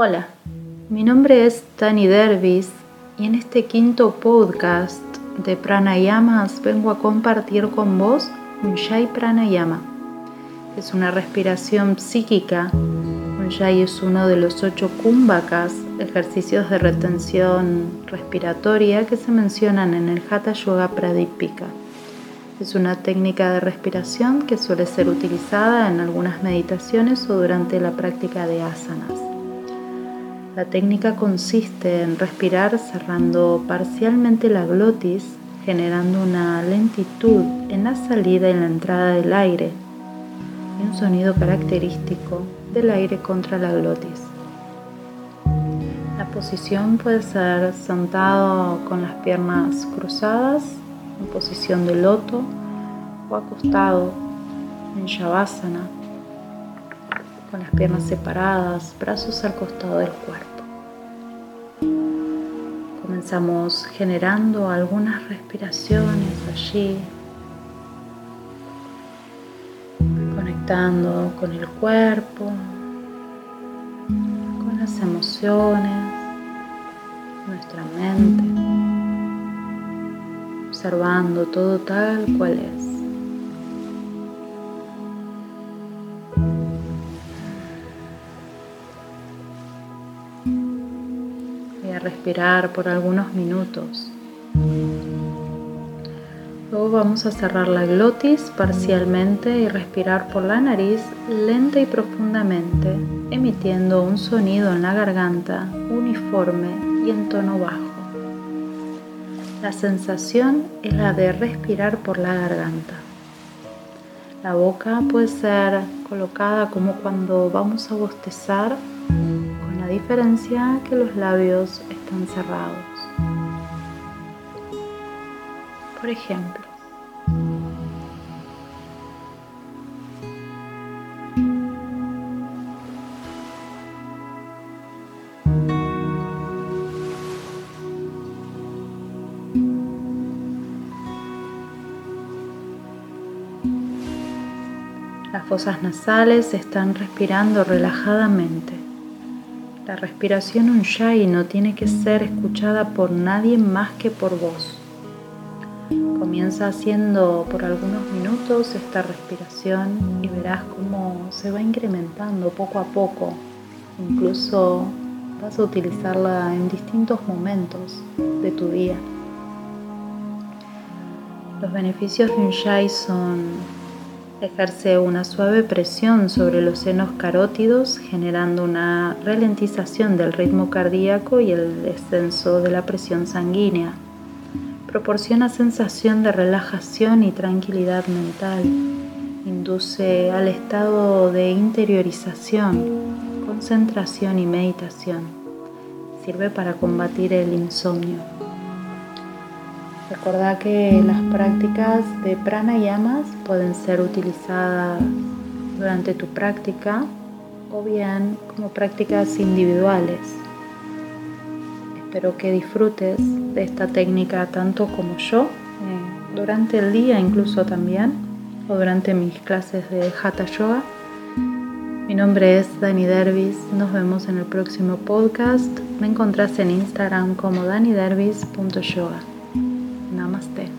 Hola, mi nombre es Dani Dervis y en este quinto podcast de pranayamas vengo a compartir con vos un Pranayama. Es una respiración psíquica. Un Jai es uno de los ocho kumbhakas, ejercicios de retención respiratoria que se mencionan en el Hatha Yoga Pradipika. Es una técnica de respiración que suele ser utilizada en algunas meditaciones o durante la práctica de asanas. La técnica consiste en respirar cerrando parcialmente la glotis, generando una lentitud en la salida y la entrada del aire y un sonido característico del aire contra la glotis. La posición puede ser sentado con las piernas cruzadas en posición de loto o acostado en shavasana con las piernas separadas, brazos al costado del cuerpo. Comenzamos generando algunas respiraciones allí, conectando con el cuerpo, con las emociones, nuestra mente, observando todo tal cual es. Respirar por algunos minutos. Luego vamos a cerrar la glotis parcialmente y respirar por la nariz lenta y profundamente, emitiendo un sonido en la garganta uniforme y en tono bajo. La sensación es la de respirar por la garganta. La boca puede ser colocada como cuando vamos a bostezar diferencia que los labios están cerrados. Por ejemplo, Las fosas nasales están respirando relajadamente. La respiración Unshai no tiene que ser escuchada por nadie más que por vos. Comienza haciendo por algunos minutos esta respiración y verás cómo se va incrementando poco a poco. Incluso vas a utilizarla en distintos momentos de tu día. Los beneficios de Unshai son Ejerce una suave presión sobre los senos carótidos, generando una ralentización del ritmo cardíaco y el descenso de la presión sanguínea. Proporciona sensación de relajación y tranquilidad mental. Induce al estado de interiorización, concentración y meditación. Sirve para combatir el insomnio. Recordá que las prácticas de pranayamas pueden ser utilizadas durante tu práctica o bien como prácticas individuales. Espero que disfrutes de esta técnica tanto como yo, eh, durante el día incluso también, o durante mis clases de Hatha Yoga. Mi nombre es Dani Dervis, nos vemos en el próximo podcast. Me encontrás en Instagram como danidervis.yoga. Namaste.